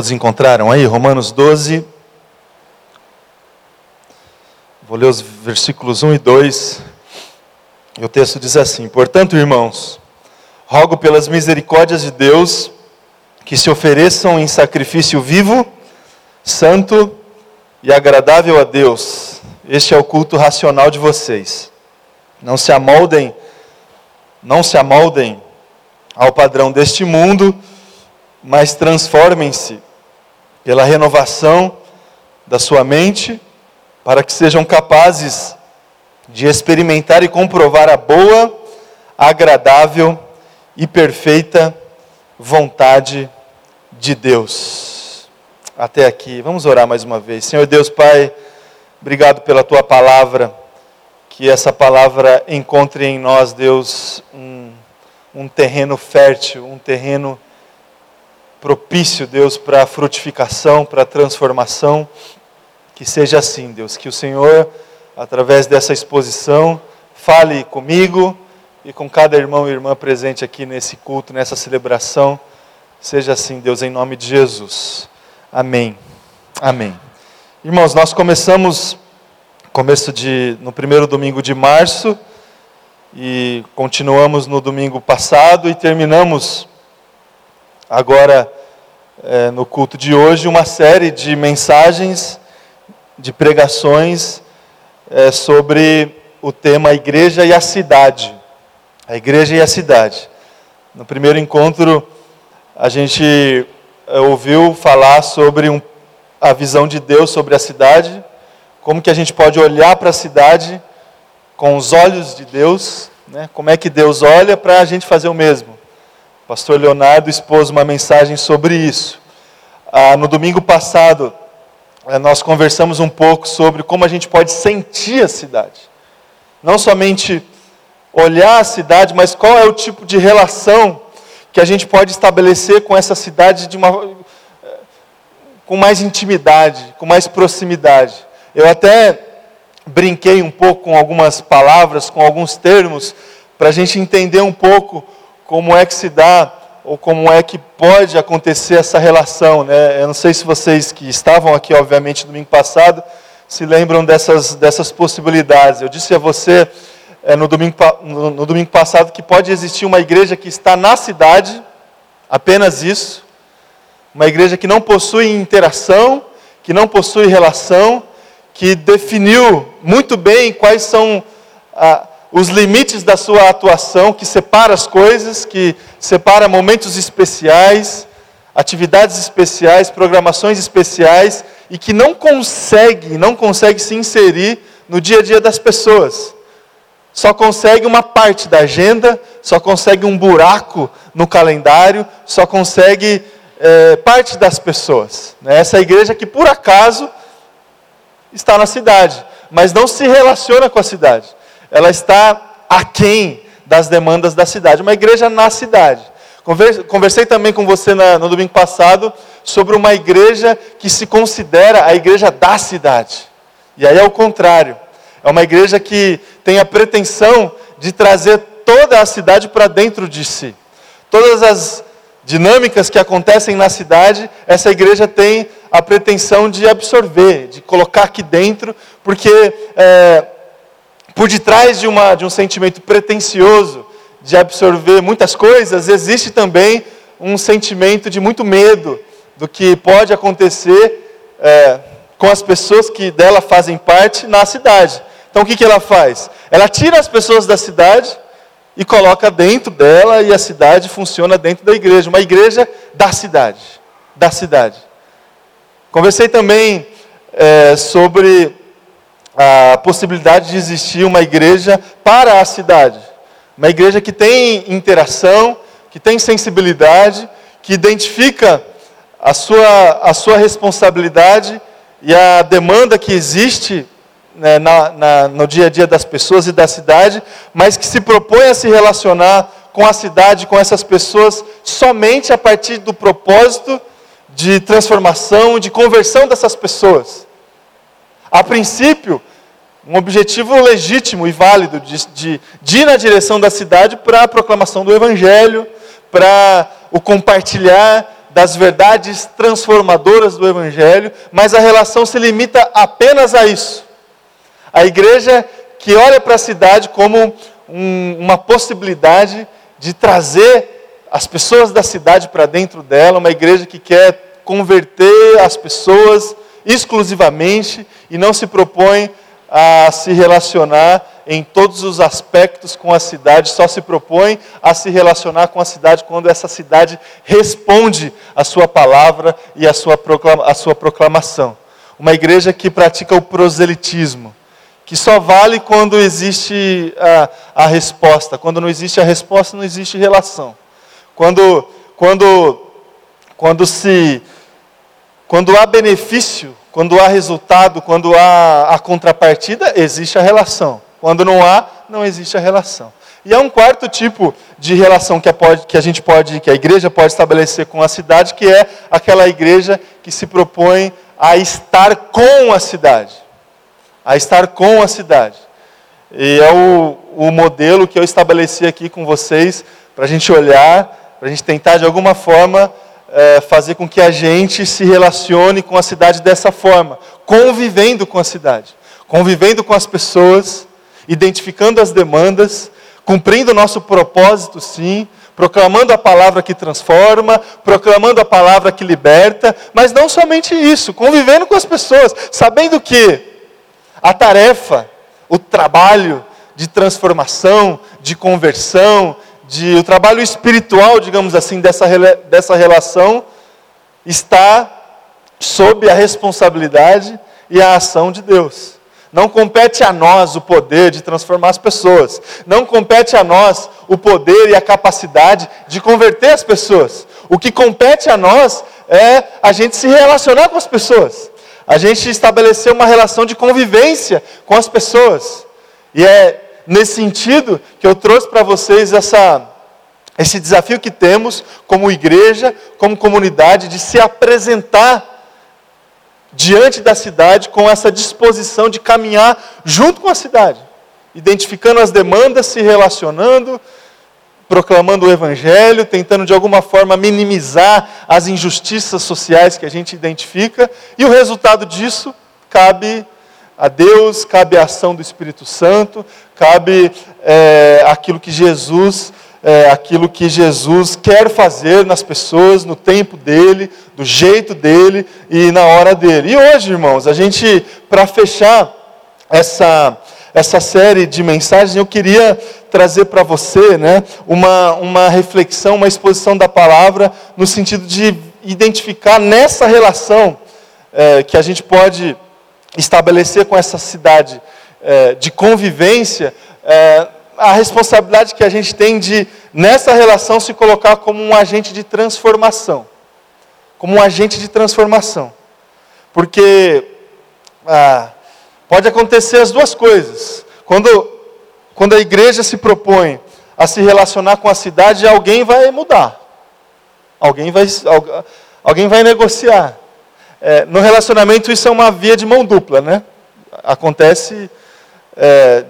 Todos encontraram aí? Romanos 12. Vou ler os versículos 1 e 2. E o texto diz assim: Portanto, irmãos, rogo pelas misericórdias de Deus que se ofereçam em sacrifício vivo, santo e agradável a Deus. Este é o culto racional de vocês. Não se amoldem, não se amoldem ao padrão deste mundo, mas transformem-se pela renovação da sua mente, para que sejam capazes de experimentar e comprovar a boa, agradável e perfeita vontade de Deus. Até aqui, vamos orar mais uma vez. Senhor Deus Pai, obrigado pela tua palavra, que essa palavra encontre em nós, Deus, um, um terreno fértil, um terreno propício, Deus, para frutificação, para transformação. Que seja assim, Deus, que o Senhor, através dessa exposição, fale comigo e com cada irmão e irmã presente aqui nesse culto, nessa celebração. Seja assim, Deus, em nome de Jesus. Amém. Amém. Irmãos, nós começamos começo de no primeiro domingo de março e continuamos no domingo passado e terminamos agora é, no culto de hoje uma série de mensagens, de pregações é, sobre o tema Igreja e a Cidade. A Igreja e a Cidade. No primeiro encontro, a gente é, ouviu falar sobre um, a visão de Deus sobre a cidade, como que a gente pode olhar para a cidade com os olhos de Deus, né? como é que Deus olha para a gente fazer o mesmo pastor Leonardo expôs uma mensagem sobre isso. Ah, no domingo passado, eh, nós conversamos um pouco sobre como a gente pode sentir a cidade. Não somente olhar a cidade, mas qual é o tipo de relação que a gente pode estabelecer com essa cidade de uma, eh, com mais intimidade, com mais proximidade. Eu até brinquei um pouco com algumas palavras, com alguns termos, para a gente entender um pouco como é que se dá ou como é que pode acontecer essa relação. Né? Eu não sei se vocês que estavam aqui, obviamente, domingo passado, se lembram dessas, dessas possibilidades. Eu disse a você é, no, domingo, no, no domingo passado que pode existir uma igreja que está na cidade, apenas isso, uma igreja que não possui interação, que não possui relação, que definiu muito bem quais são os limites da sua atuação, que separa as coisas, que separa momentos especiais, atividades especiais, programações especiais e que não consegue, não consegue se inserir no dia a dia das pessoas. Só consegue uma parte da agenda, só consegue um buraco no calendário, só consegue é, parte das pessoas. Né? Essa igreja que por acaso está na cidade, mas não se relaciona com a cidade ela está aquém das demandas da cidade. Uma igreja na cidade. Conversei também com você no domingo passado sobre uma igreja que se considera a igreja da cidade. E aí é o contrário. É uma igreja que tem a pretensão de trazer toda a cidade para dentro de si. Todas as dinâmicas que acontecem na cidade, essa igreja tem a pretensão de absorver, de colocar aqui dentro, porque é, por detrás de, uma, de um sentimento pretensioso de absorver muitas coisas, existe também um sentimento de muito medo do que pode acontecer é, com as pessoas que dela fazem parte na cidade. Então o que, que ela faz? Ela tira as pessoas da cidade e coloca dentro dela e a cidade funciona dentro da igreja, uma igreja da cidade, da cidade. Conversei também é, sobre a possibilidade de existir uma igreja para a cidade. Uma igreja que tem interação, que tem sensibilidade, que identifica a sua, a sua responsabilidade e a demanda que existe né, na, na, no dia a dia das pessoas e da cidade, mas que se propõe a se relacionar com a cidade, com essas pessoas, somente a partir do propósito de transformação, de conversão dessas pessoas. A princípio, um objetivo legítimo e válido de, de, de ir na direção da cidade para a proclamação do Evangelho, para o compartilhar das verdades transformadoras do Evangelho, mas a relação se limita apenas a isso. A igreja que olha para a cidade como um, uma possibilidade de trazer as pessoas da cidade para dentro dela, uma igreja que quer converter as pessoas exclusivamente e não se propõe a se relacionar em todos os aspectos com a cidade, só se propõe a se relacionar com a cidade quando essa cidade responde a sua palavra e a sua, proclama, a sua proclamação. Uma igreja que pratica o proselitismo, que só vale quando existe a, a resposta. Quando não existe a resposta, não existe relação. Quando, quando, quando se quando há benefício, quando há resultado, quando há a contrapartida, existe a relação. Quando não há, não existe a relação. E há um quarto tipo de relação que a, pode, que a gente pode, que a igreja pode estabelecer com a cidade, que é aquela igreja que se propõe a estar com a cidade. A estar com a cidade. E é o, o modelo que eu estabeleci aqui com vocês, para a gente olhar, para a gente tentar de alguma forma é, fazer com que a gente se relacione com a cidade dessa forma, convivendo com a cidade, convivendo com as pessoas, identificando as demandas, cumprindo o nosso propósito, sim, proclamando a palavra que transforma, proclamando a palavra que liberta, mas não somente isso, convivendo com as pessoas, sabendo que a tarefa, o trabalho de transformação, de conversão, de o trabalho espiritual, digamos assim, dessa, dessa relação está sob a responsabilidade e a ação de Deus. Não compete a nós o poder de transformar as pessoas. Não compete a nós o poder e a capacidade de converter as pessoas. O que compete a nós é a gente se relacionar com as pessoas. A gente estabelecer uma relação de convivência com as pessoas. E é nesse sentido que eu trouxe para vocês essa, esse desafio que temos como igreja, como comunidade, de se apresentar diante da cidade com essa disposição de caminhar junto com a cidade, identificando as demandas, se relacionando, proclamando o Evangelho, tentando de alguma forma minimizar as injustiças sociais que a gente identifica, e o resultado disso cabe a Deus, cabe a ação do Espírito Santo, cabe é, aquilo que Jesus, é, aquilo que Jesus quer fazer nas pessoas, no tempo dele, do jeito dele e na hora dele. E hoje, irmãos, a gente, para fechar essa, essa série de mensagens, eu queria trazer para você né, uma, uma reflexão, uma exposição da palavra, no sentido de identificar nessa relação é, que a gente pode estabelecer com essa cidade é, de convivência, é, a responsabilidade que a gente tem de, nessa relação, se colocar como um agente de transformação. Como um agente de transformação. Porque ah, pode acontecer as duas coisas. Quando, quando a igreja se propõe a se relacionar com a cidade, alguém vai mudar. Alguém vai, alguém vai negociar. É, no relacionamento isso é uma via de mão dupla, né? Acontece é,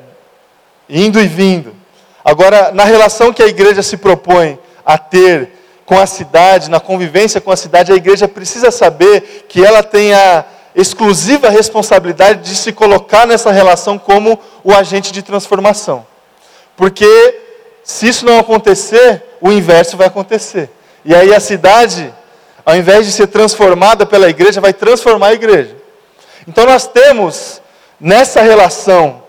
indo e vindo. Agora, na relação que a igreja se propõe a ter com a cidade, na convivência com a cidade, a igreja precisa saber que ela tem a exclusiva responsabilidade de se colocar nessa relação como o agente de transformação. Porque se isso não acontecer, o inverso vai acontecer. E aí a cidade ao invés de ser transformada pela igreja, vai transformar a igreja. Então nós temos nessa relação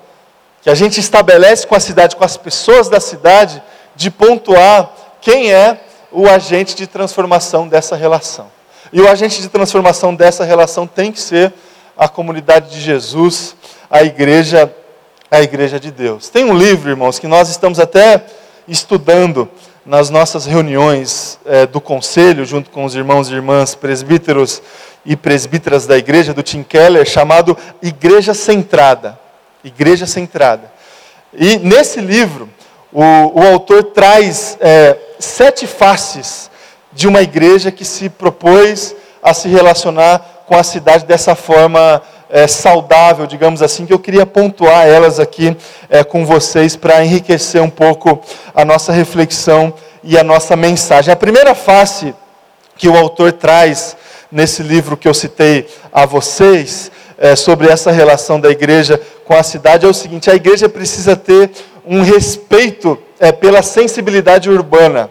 que a gente estabelece com a cidade, com as pessoas da cidade, de pontuar quem é o agente de transformação dessa relação. E o agente de transformação dessa relação tem que ser a comunidade de Jesus, a igreja, a igreja de Deus. Tem um livro, irmãos, que nós estamos até estudando nas nossas reuniões é, do conselho, junto com os irmãos e irmãs presbíteros e presbíteras da igreja, do Tim Keller, chamado Igreja Centrada. Igreja Centrada. E nesse livro, o, o autor traz é, sete faces de uma igreja que se propôs a se relacionar com a cidade dessa forma é, saudável, digamos assim, que eu queria pontuar elas aqui é, com vocês para enriquecer um pouco a nossa reflexão e a nossa mensagem. A primeira face que o autor traz nesse livro que eu citei a vocês, é, sobre essa relação da igreja com a cidade, é o seguinte: a igreja precisa ter um respeito é, pela sensibilidade urbana.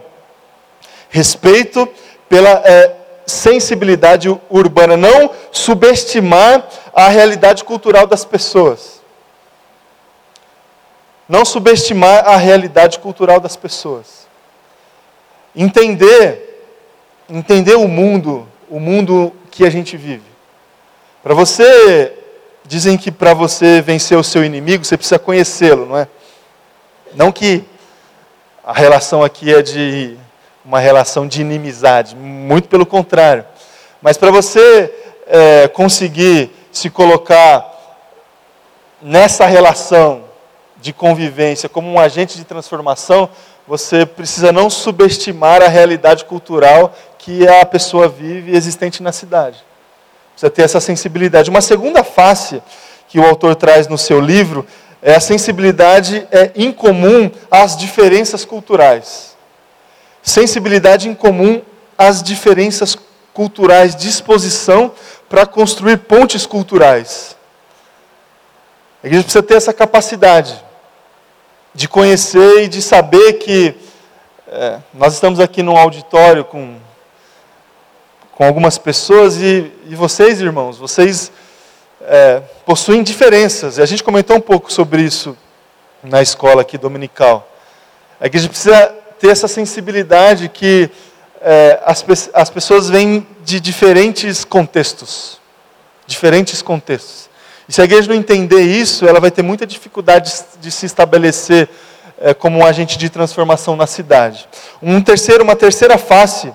Respeito pela é, sensibilidade urbana. Não subestimar a realidade cultural das pessoas. Não subestimar a realidade cultural das pessoas. Entender, entender o mundo, o mundo que a gente vive. Para você, dizem que para você vencer o seu inimigo, você precisa conhecê-lo, não é? Não que a relação aqui é de uma relação de inimizade, muito pelo contrário. Mas para você é, conseguir se colocar nessa relação de convivência como um agente de transformação, você precisa não subestimar a realidade cultural que a pessoa vive existente na cidade. Precisa ter essa sensibilidade. Uma segunda face que o autor traz no seu livro é a sensibilidade é incomum às diferenças culturais. Sensibilidade incomum às diferenças culturais, disposição para construir pontes culturais. A igreja precisa ter essa capacidade de conhecer e de saber que é, nós estamos aqui num auditório com com algumas pessoas e, e vocês, irmãos, vocês é, possuem diferenças. E a gente comentou um pouco sobre isso na escola aqui dominical. A igreja precisa ter essa sensibilidade que é, as, as pessoas vêm de diferentes contextos. Diferentes contextos. E se a igreja não entender isso, ela vai ter muita dificuldade de, se estabelecer é, como um agente de transformação na cidade. Um terceiro, uma terceira face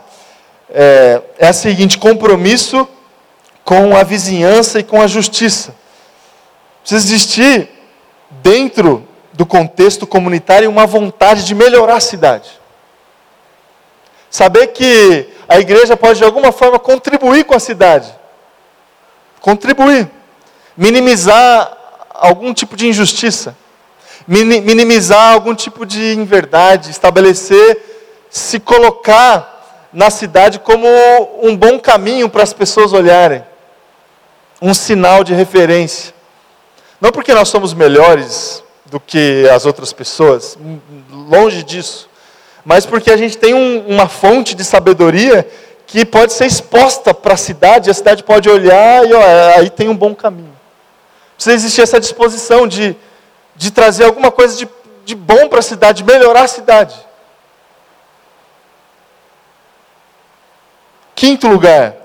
é, é a seguinte: compromisso com a vizinhança e com a justiça. Precisa existir, dentro do contexto comunitário, uma vontade de melhorar a cidade. Saber que a igreja pode, de alguma forma, contribuir com a cidade. Contribuir. Minimizar algum tipo de injustiça. Minimizar algum tipo de inverdade. Estabelecer, se colocar na cidade como um bom caminho para as pessoas olharem, um sinal de referência. Não porque nós somos melhores do que as outras pessoas, longe disso, mas porque a gente tem um, uma fonte de sabedoria que pode ser exposta para a cidade, a cidade pode olhar e ó, aí tem um bom caminho. Precisa existir essa disposição de, de trazer alguma coisa de, de bom para a cidade, melhorar a cidade. Quinto lugar,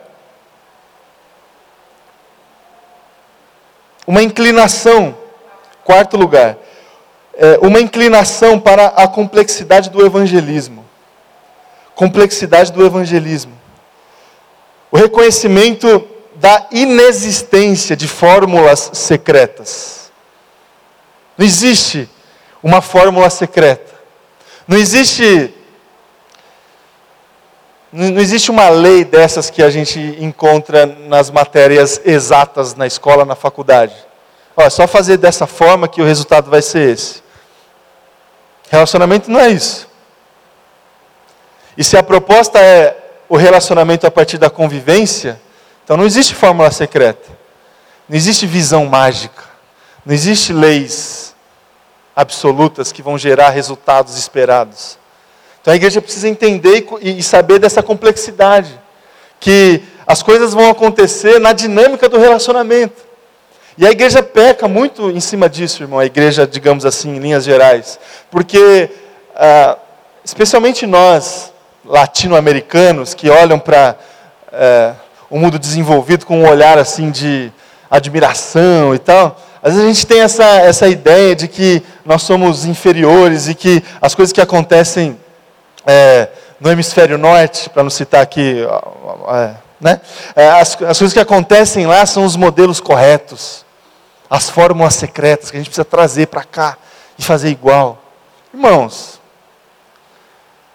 uma inclinação. Quarto lugar, é uma inclinação para a complexidade do evangelismo. Complexidade do evangelismo. O reconhecimento da inexistência de fórmulas secretas. Não existe uma fórmula secreta. Não existe não existe uma lei dessas que a gente encontra nas matérias exatas na escola, na faculdade. Olha, é só fazer dessa forma que o resultado vai ser esse. Relacionamento não é isso. E se a proposta é o relacionamento a partir da convivência, então não existe fórmula secreta. Não existe visão mágica. Não existe leis absolutas que vão gerar resultados esperados. Então a igreja precisa entender e saber dessa complexidade, que as coisas vão acontecer na dinâmica do relacionamento. E a igreja peca muito em cima disso, irmão, a igreja, digamos assim, em linhas gerais, porque, ah, especialmente nós, latino-americanos, que olham para eh, o mundo desenvolvido com um olhar assim de admiração e tal, às vezes a gente tem essa, essa ideia de que nós somos inferiores e que as coisas que acontecem é, no hemisfério norte, para não citar aqui, é, né? É, as, as coisas que acontecem lá são os modelos corretos, as fórmulas secretas que a gente precisa trazer para cá e fazer igual. Irmãos,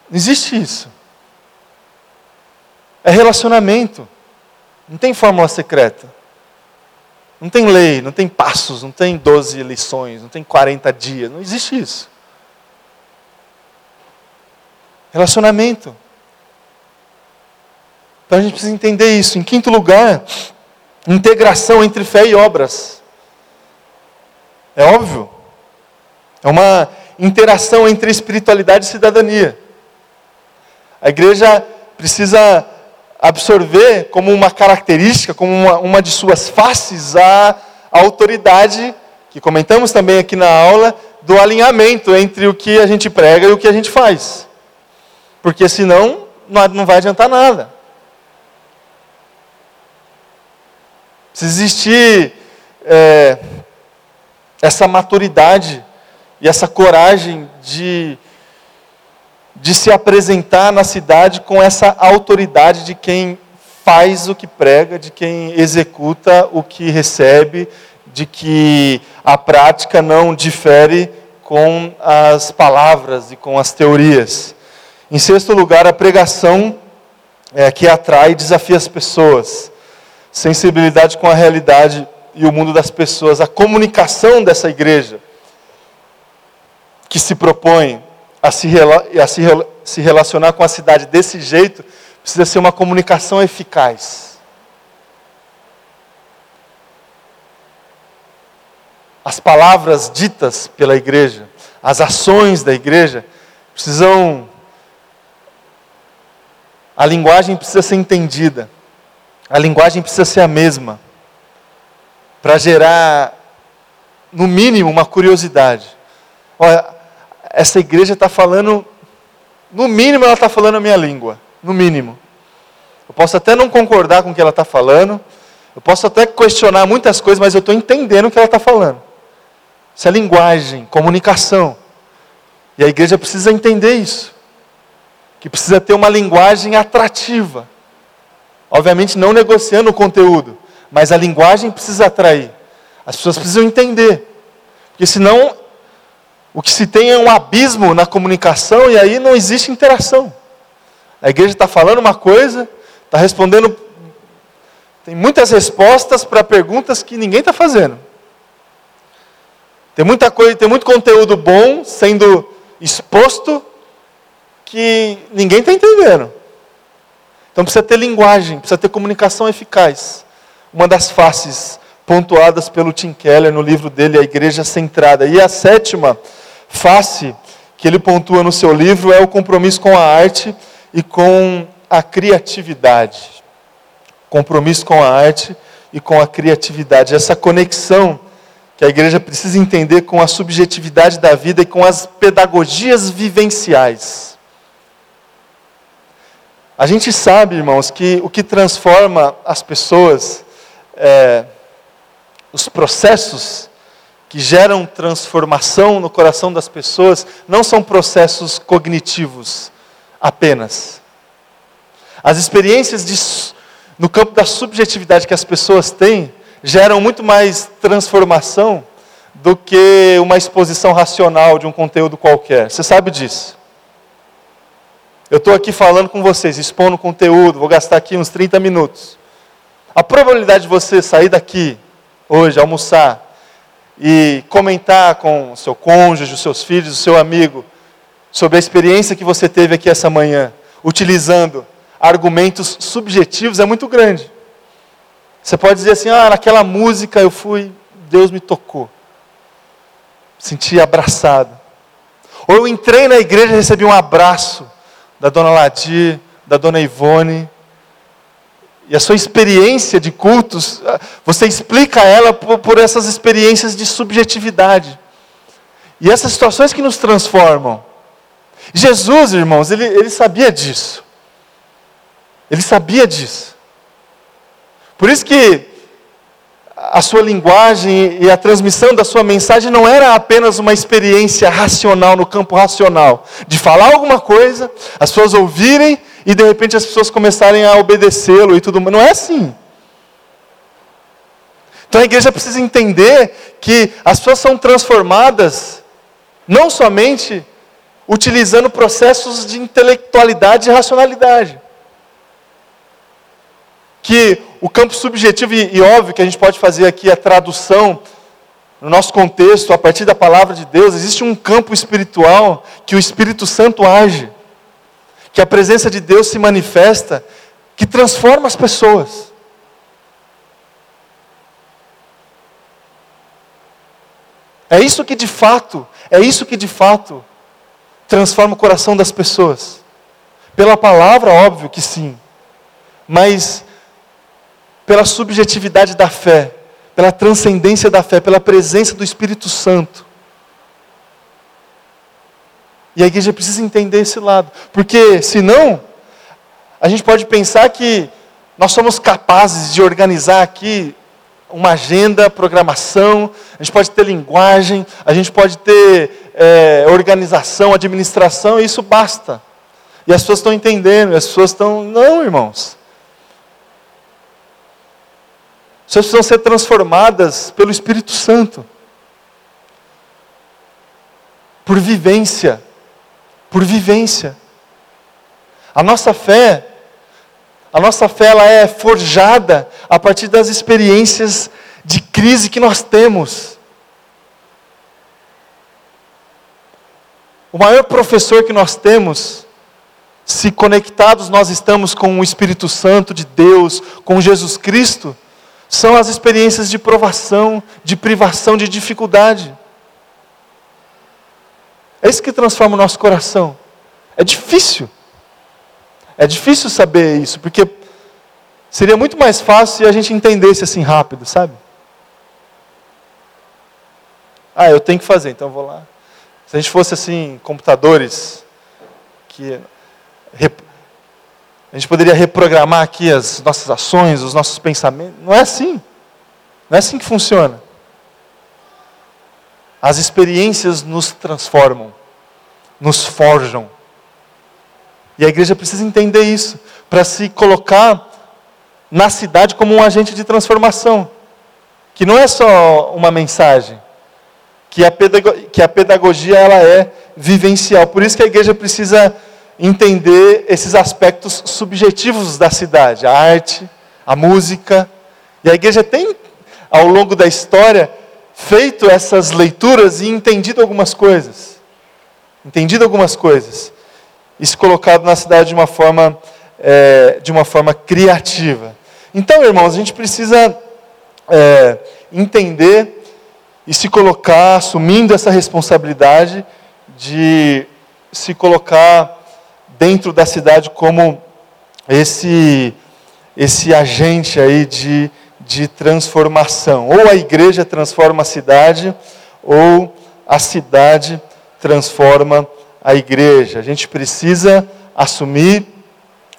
não existe isso. É relacionamento. Não tem fórmula secreta. Não tem lei, não tem passos, não tem 12 lições, não tem 40 dias. Não existe isso. Relacionamento. Então a gente precisa entender isso. Em quinto lugar, integração entre fé e obras. É óbvio. É uma interação entre espiritualidade e cidadania. A igreja precisa absorver como uma característica, como uma, uma de suas faces, a, a autoridade, que comentamos também aqui na aula, do alinhamento entre o que a gente prega e o que a gente faz. Porque senão não vai adiantar nada. Se existir é, essa maturidade e essa coragem de, de se apresentar na cidade com essa autoridade de quem faz o que prega, de quem executa o que recebe, de que a prática não difere com as palavras e com as teorias. Em sexto lugar, a pregação é, que atrai e desafia as pessoas. Sensibilidade com a realidade e o mundo das pessoas. A comunicação dessa igreja que se propõe a se, a se, se relacionar com a cidade desse jeito, precisa ser uma comunicação eficaz. As palavras ditas pela igreja, as ações da igreja, precisam. A linguagem precisa ser entendida, a linguagem precisa ser a mesma, para gerar, no mínimo, uma curiosidade. Olha, essa igreja está falando, no mínimo ela está falando a minha língua, no mínimo. Eu posso até não concordar com o que ela está falando, eu posso até questionar muitas coisas, mas eu estou entendendo o que ela está falando. Isso é linguagem, comunicação. E a igreja precisa entender isso. Que precisa ter uma linguagem atrativa. Obviamente não negociando o conteúdo, mas a linguagem precisa atrair. As pessoas precisam entender. Porque senão o que se tem é um abismo na comunicação e aí não existe interação. A igreja está falando uma coisa, está respondendo. Tem muitas respostas para perguntas que ninguém está fazendo. Tem muita coisa, tem muito conteúdo bom sendo exposto que ninguém está entendendo. Então precisa ter linguagem, precisa ter comunicação eficaz. Uma das faces pontuadas pelo Tim Keller no livro dele, A Igreja Centrada. E a sétima face que ele pontua no seu livro é o compromisso com a arte e com a criatividade. Compromisso com a arte e com a criatividade. Essa conexão que a igreja precisa entender com a subjetividade da vida e com as pedagogias vivenciais. A gente sabe, irmãos, que o que transforma as pessoas, é, os processos que geram transformação no coração das pessoas não são processos cognitivos apenas. As experiências de, no campo da subjetividade que as pessoas têm geram muito mais transformação do que uma exposição racional de um conteúdo qualquer. Você sabe disso. Eu estou aqui falando com vocês, expondo conteúdo, vou gastar aqui uns 30 minutos. A probabilidade de você sair daqui hoje, almoçar, e comentar com o seu cônjuge, os seus filhos, o seu amigo, sobre a experiência que você teve aqui essa manhã, utilizando argumentos subjetivos, é muito grande. Você pode dizer assim: ah, naquela música eu fui, Deus me tocou, senti abraçado. Ou eu entrei na igreja e recebi um abraço da dona Ladir, da dona Ivone, e a sua experiência de cultos, ah, você explica ela por, por essas experiências de subjetividade. E essas situações que nos transformam. Jesus, irmãos, ele, ele sabia disso. Ele sabia disso. Por isso que a sua linguagem e a transmissão da sua mensagem não era apenas uma experiência racional, no campo racional, de falar alguma coisa, as pessoas ouvirem e de repente as pessoas começarem a obedecê-lo e tudo mais. Não é assim. Então a igreja precisa entender que as pessoas são transformadas não somente utilizando processos de intelectualidade e racionalidade. Que o campo subjetivo e, e óbvio que a gente pode fazer aqui a tradução no nosso contexto, a partir da palavra de Deus, existe um campo espiritual que o Espírito Santo age que a presença de Deus se manifesta que transforma as pessoas. É isso que de fato, é isso que de fato transforma o coração das pessoas. Pela palavra, óbvio que sim, mas pela subjetividade da fé, pela transcendência da fé, pela presença do Espírito Santo. E a igreja precisa entender esse lado, porque senão, a gente pode pensar que nós somos capazes de organizar aqui uma agenda, programação, a gente pode ter linguagem, a gente pode ter é, organização, administração, e isso basta. E as pessoas estão entendendo, as pessoas estão. Não, irmãos. Pessoas precisam ser transformadas pelo Espírito Santo. Por vivência. Por vivência. A nossa fé a nossa fé ela é forjada a partir das experiências de crise que nós temos. O maior professor que nós temos, se conectados nós estamos com o Espírito Santo de Deus, com Jesus Cristo, são as experiências de provação, de privação, de dificuldade. É isso que transforma o nosso coração. É difícil. É difícil saber isso, porque seria muito mais fácil se a gente entendesse assim rápido, sabe? Ah, eu tenho que fazer, então vou lá. Se a gente fosse assim, computadores, que a gente poderia reprogramar aqui as nossas ações, os nossos pensamentos. Não é assim. Não é assim que funciona. As experiências nos transformam, nos forjam. E a igreja precisa entender isso, para se colocar na cidade como um agente de transformação. Que não é só uma mensagem, que a, pedagogia, que a pedagogia ela é vivencial. Por isso que a igreja precisa entender esses aspectos subjetivos da cidade, a arte, a música. E a igreja tem, ao longo da história, feito essas leituras e entendido algumas coisas. Entendido algumas coisas se colocado na cidade de uma forma, é, de uma forma criativa. Então, irmãos, a gente precisa é, entender e se colocar, assumindo essa responsabilidade de se colocar dentro da cidade como esse, esse agente aí de, de transformação. Ou a igreja transforma a cidade, ou a cidade transforma a igreja. A gente precisa assumir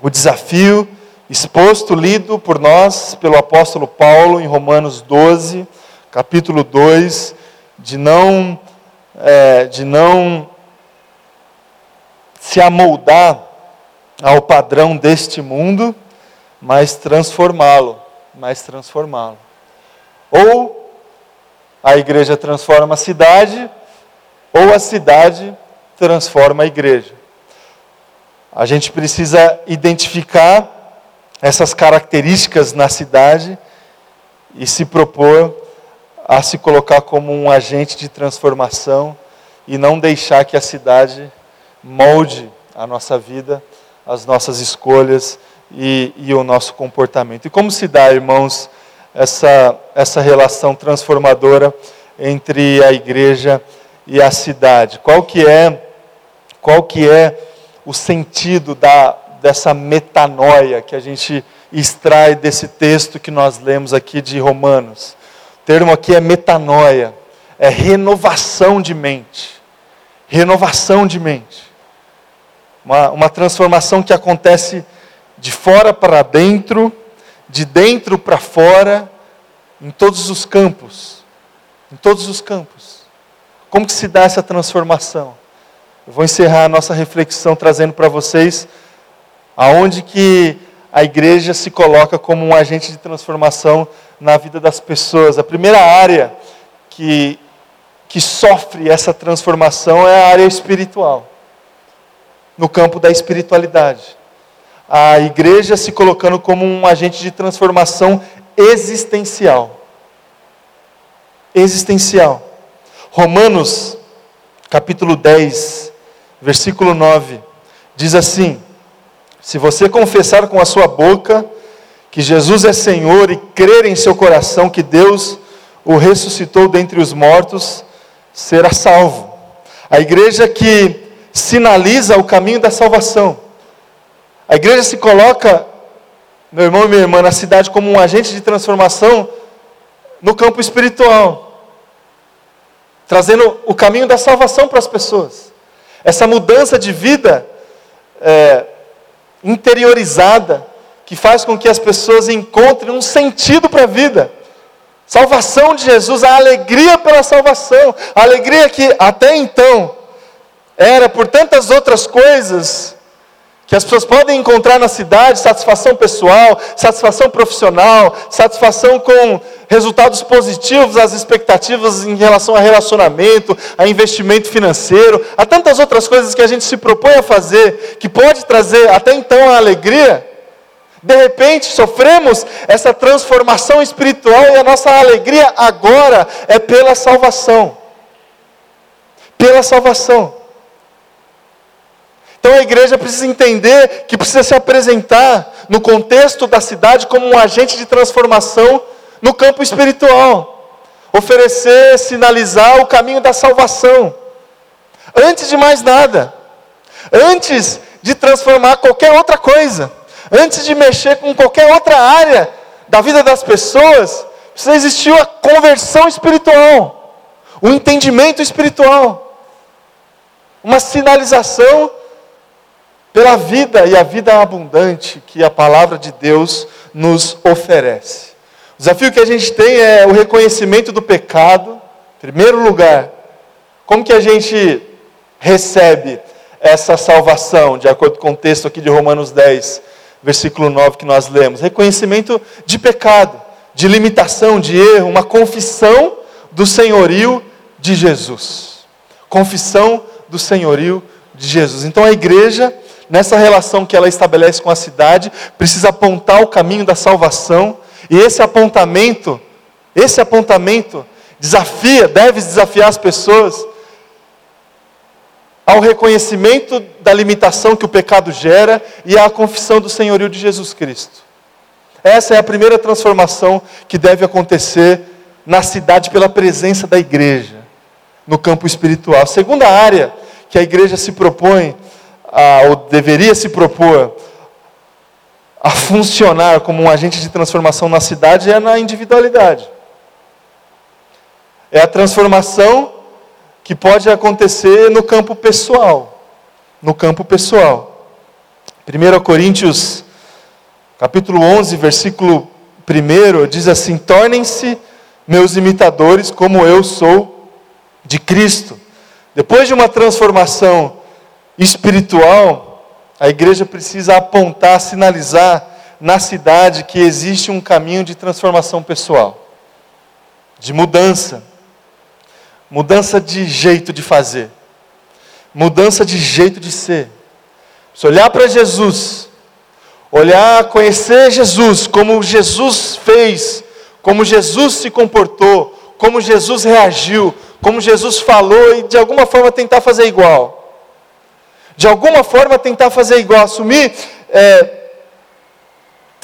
o desafio exposto, lido por nós, pelo apóstolo Paulo em Romanos 12, capítulo 2, de não, é, de não se amoldar ao padrão deste mundo, mas transformá-lo, mas transformá-lo. Ou a igreja transforma a cidade, ou a cidade transforma a igreja. A gente precisa identificar essas características na cidade e se propor a se colocar como um agente de transformação e não deixar que a cidade molde a nossa vida, as nossas escolhas e, e o nosso comportamento. E como se dá, irmãos, essa, essa relação transformadora entre a igreja e a cidade? Qual que é qual que é o sentido da, dessa metanoia que a gente extrai desse texto que nós lemos aqui de Romanos? O termo aqui é metanoia, é renovação de mente. Renovação de mente. Uma, uma transformação que acontece de fora para dentro, de dentro para fora, em todos os campos. Em todos os campos. Como que se dá essa transformação? Eu vou encerrar a nossa reflexão trazendo para vocês aonde que a igreja se coloca como um agente de transformação na vida das pessoas. A primeira área que, que sofre essa transformação é a área espiritual, no campo da espiritualidade. A igreja se colocando como um agente de transformação existencial. Existencial. Romanos, capítulo 10, versículo 9, diz assim: Se você confessar com a sua boca que Jesus é Senhor e crer em seu coração que Deus o ressuscitou dentre os mortos, será salvo. A igreja que sinaliza o caminho da salvação. A igreja se coloca, meu irmão e minha irmã, na cidade como um agente de transformação no campo espiritual, trazendo o caminho da salvação para as pessoas. Essa mudança de vida é, interiorizada, que faz com que as pessoas encontrem um sentido para a vida. Salvação de Jesus, a alegria pela salvação, a alegria que até então era por tantas outras coisas que as pessoas podem encontrar na cidade, satisfação pessoal, satisfação profissional, satisfação com resultados positivos, as expectativas em relação a relacionamento, a investimento financeiro, há tantas outras coisas que a gente se propõe a fazer, que pode trazer até então a alegria. De repente sofremos essa transformação espiritual e a nossa alegria agora é pela salvação. Pela salvação. Então a igreja precisa entender que precisa se apresentar no contexto da cidade como um agente de transformação no campo espiritual. Oferecer, sinalizar o caminho da salvação. Antes de mais nada, antes de transformar qualquer outra coisa, Antes de mexer com qualquer outra área da vida das pessoas, precisa existir a conversão espiritual, o entendimento espiritual, uma sinalização pela vida e a vida abundante que a palavra de Deus nos oferece. O desafio que a gente tem é o reconhecimento do pecado, em primeiro lugar. Como que a gente recebe essa salvação, de acordo com o texto aqui de Romanos 10? versículo 9 que nós lemos. Reconhecimento de pecado, de limitação, de erro, uma confissão do senhorio de Jesus. Confissão do senhorio de Jesus. Então a igreja, nessa relação que ela estabelece com a cidade, precisa apontar o caminho da salvação, e esse apontamento, esse apontamento desafia, deve desafiar as pessoas ao reconhecimento da limitação que o pecado gera e à confissão do senhorio de Jesus Cristo. Essa é a primeira transformação que deve acontecer na cidade pela presença da igreja, no campo espiritual. A segunda área que a igreja se propõe, a, ou deveria se propor, a funcionar como um agente de transformação na cidade é na individualidade. É a transformação que pode acontecer no campo pessoal. No campo pessoal. 1 Coríntios, capítulo 11, versículo 1, diz assim: Tornem-se meus imitadores, como eu sou de Cristo. Depois de uma transformação espiritual, a igreja precisa apontar, sinalizar na cidade que existe um caminho de transformação pessoal, de mudança mudança de jeito de fazer, mudança de jeito de ser. Se olhar para Jesus, olhar, conhecer Jesus, como Jesus fez, como Jesus se comportou, como Jesus reagiu, como Jesus falou e de alguma forma tentar fazer igual. De alguma forma tentar fazer igual, assumir é,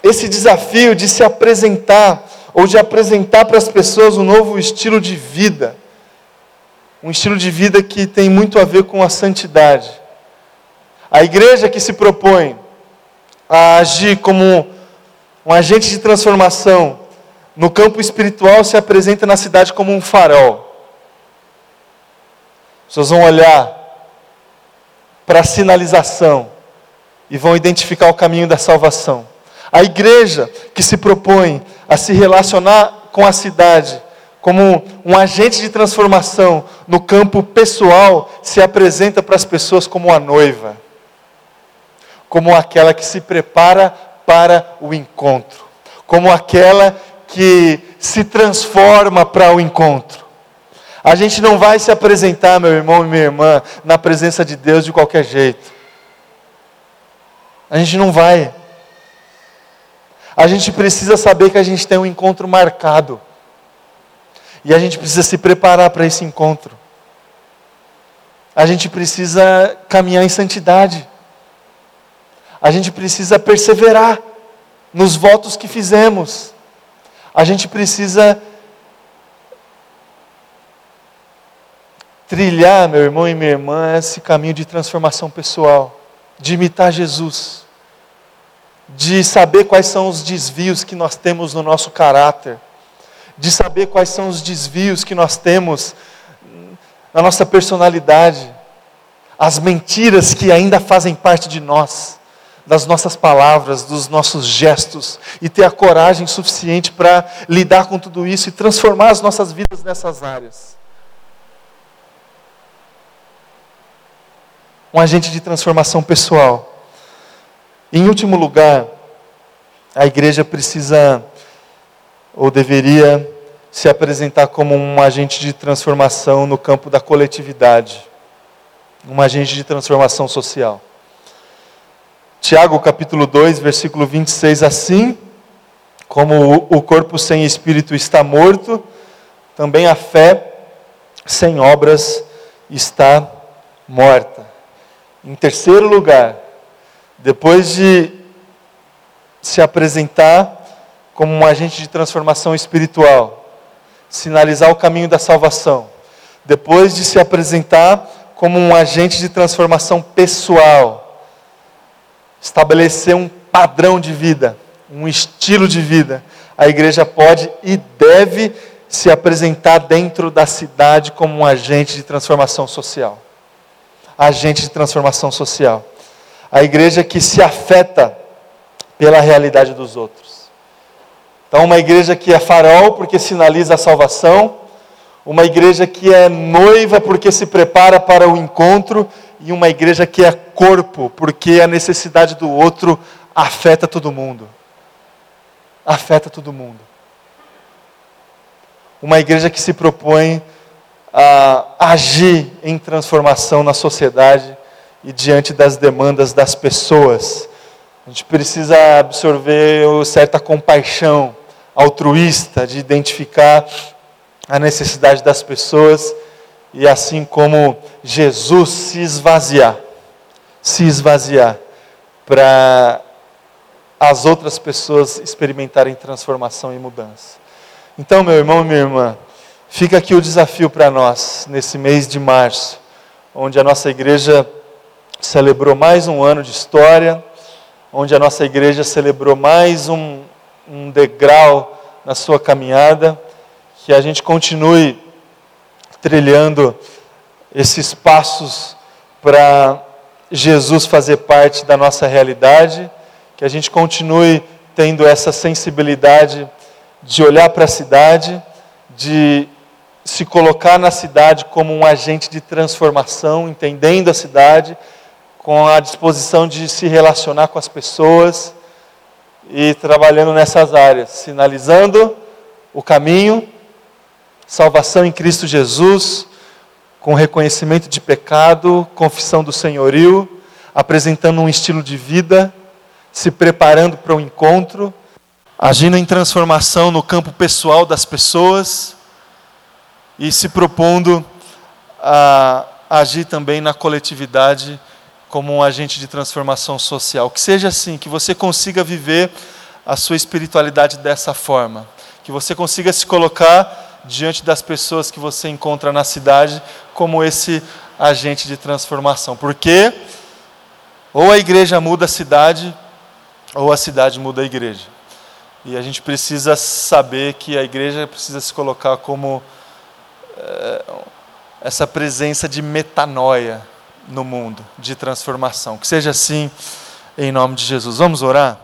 esse desafio de se apresentar ou de apresentar para as pessoas um novo estilo de vida um estilo de vida que tem muito a ver com a santidade. A igreja que se propõe a agir como um agente de transformação no campo espiritual se apresenta na cidade como um farol. Vocês vão olhar para sinalização e vão identificar o caminho da salvação. A igreja que se propõe a se relacionar com a cidade como um agente de transformação no campo pessoal, se apresenta para as pessoas como a noiva, como aquela que se prepara para o encontro, como aquela que se transforma para o encontro. A gente não vai se apresentar, meu irmão e minha irmã, na presença de Deus de qualquer jeito. A gente não vai. A gente precisa saber que a gente tem um encontro marcado. E a gente precisa se preparar para esse encontro. A gente precisa caminhar em santidade. A gente precisa perseverar nos votos que fizemos. A gente precisa trilhar, meu irmão e minha irmã, esse caminho de transformação pessoal, de imitar Jesus, de saber quais são os desvios que nós temos no nosso caráter, de saber quais são os desvios que nós temos na nossa personalidade, as mentiras que ainda fazem parte de nós, das nossas palavras, dos nossos gestos, e ter a coragem suficiente para lidar com tudo isso e transformar as nossas vidas nessas áreas. Um agente de transformação pessoal. Em último lugar, a igreja precisa ou deveria se apresentar como um agente de transformação no campo da coletividade, um agente de transformação social. Tiago capítulo 2, versículo 26, assim como o corpo sem espírito está morto, também a fé sem obras está morta. Em terceiro lugar, depois de se apresentar como um agente de transformação espiritual, sinalizar o caminho da salvação, depois de se apresentar como um agente de transformação pessoal, estabelecer um padrão de vida, um estilo de vida, a igreja pode e deve se apresentar dentro da cidade como um agente de transformação social. Agente de transformação social. A igreja que se afeta pela realidade dos outros. Então, uma igreja que é farol porque sinaliza a salvação, uma igreja que é noiva porque se prepara para o encontro, e uma igreja que é corpo porque a necessidade do outro afeta todo mundo. Afeta todo mundo. Uma igreja que se propõe a agir em transformação na sociedade e diante das demandas das pessoas. A gente precisa absorver certa compaixão altruísta, de identificar a necessidade das pessoas e assim como Jesus se esvaziar, se esvaziar para as outras pessoas experimentarem transformação e mudança. Então, meu irmão e minha irmã, fica aqui o desafio para nós nesse mês de março, onde a nossa igreja celebrou mais um ano de história, onde a nossa igreja celebrou mais um, um degrau na sua caminhada, que a gente continue trilhando esses passos para Jesus fazer parte da nossa realidade, que a gente continue tendo essa sensibilidade de olhar para a cidade, de se colocar na cidade como um agente de transformação, entendendo a cidade, com a disposição de se relacionar com as pessoas e trabalhando nessas áreas, sinalizando o caminho, salvação em Cristo Jesus, com reconhecimento de pecado, confissão do senhorio, apresentando um estilo de vida, se preparando para o encontro, agindo em transformação no campo pessoal das pessoas e se propondo a agir também na coletividade como um agente de transformação social. Que seja assim, que você consiga viver a sua espiritualidade dessa forma. Que você consiga se colocar diante das pessoas que você encontra na cidade como esse agente de transformação. Porque ou a igreja muda a cidade, ou a cidade muda a igreja. E a gente precisa saber que a igreja precisa se colocar como essa presença de metanoia no mundo, de transformação. Que seja assim, em nome de Jesus. Vamos orar?